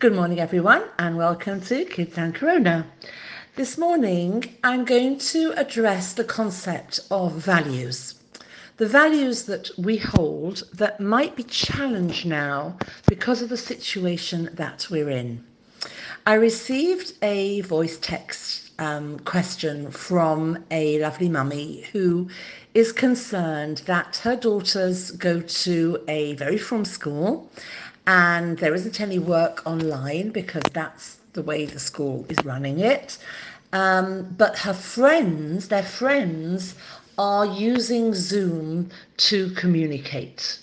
Good morning, everyone, and welcome to Kids and Corona. This morning, I'm going to address the concept of values. The values that we hold that might be challenged now because of the situation that we're in. I received a voice text um, question frum a lovely mummy who is concerned that her daughters go to a very from school and there isn't any work online because that's the way the school is running it. Um, but her friends, their friends, are using Zoom to communicate.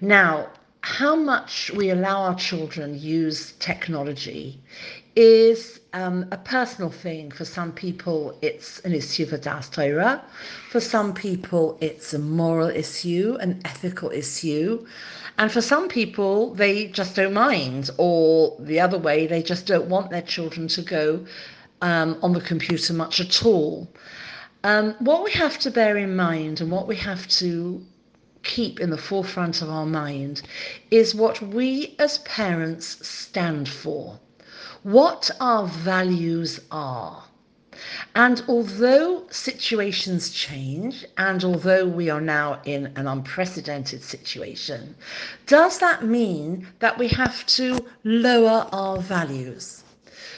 Now, how much we allow our children use technology is um, a personal thing. For some people, it's an issue for Das Torah. For some people, it's a moral issue, an ethical issue. And for some people, they just don't mind, or the other way, they just don't want their children to go um, on the computer much at all. Um, what we have to bear in mind and what we have to keep in the forefront of our mind is what we as parents stand for, what our values are. And although situations change, and although we are now in an unprecedented situation, does that mean that we have to lower our values?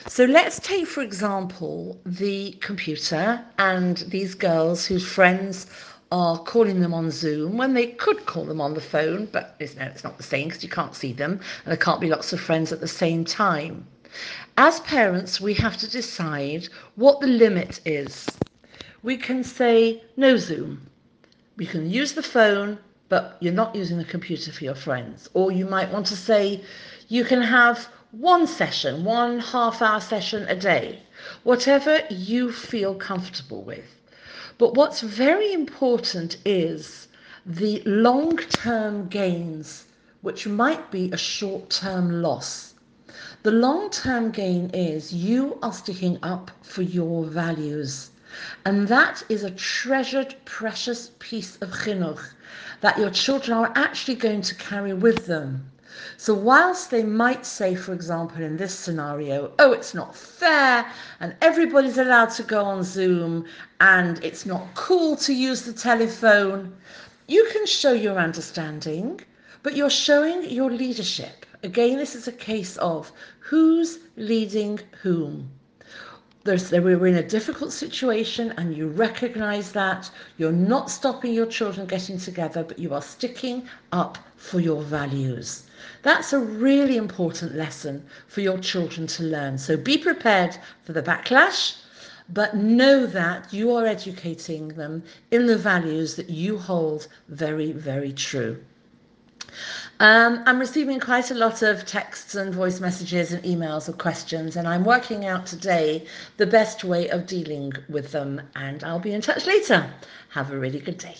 So let's take, for example, the computer and these girls whose friends are calling them on Zoom when they could call them on the phone, but it's, no, it's not the same because you can't see them and there can't be lots of friends at the same time. As parents, we have to decide what the limit is. We can say no Zoom. We can use the phone, but you're not using the computer for your friends. Or you might want to say you can have one session, one half hour session a day, whatever you feel comfortable with. But what's very important is the long term gains, which might be a short term loss. The long term gain is you are sticking up for your values. And that is a treasured, precious piece of chinuch that your children are actually going to carry with them. So, whilst they might say, for example, in this scenario, oh, it's not fair, and everybody's allowed to go on Zoom, and it's not cool to use the telephone, you can show your understanding, but you're showing your leadership. Again, this is a case of who's leading whom. There's, we're in a difficult situation and you recognize that. You're not stopping your children getting together, but you are sticking up for your values. That's a really important lesson for your children to learn. So be prepared for the backlash, but know that you are educating them in the values that you hold very, very true. Um, I'm receiving quite a lot of texts and voice messages and emails of questions, and I'm working out today the best way of dealing with them. And I'll be in touch later. Have a really good day.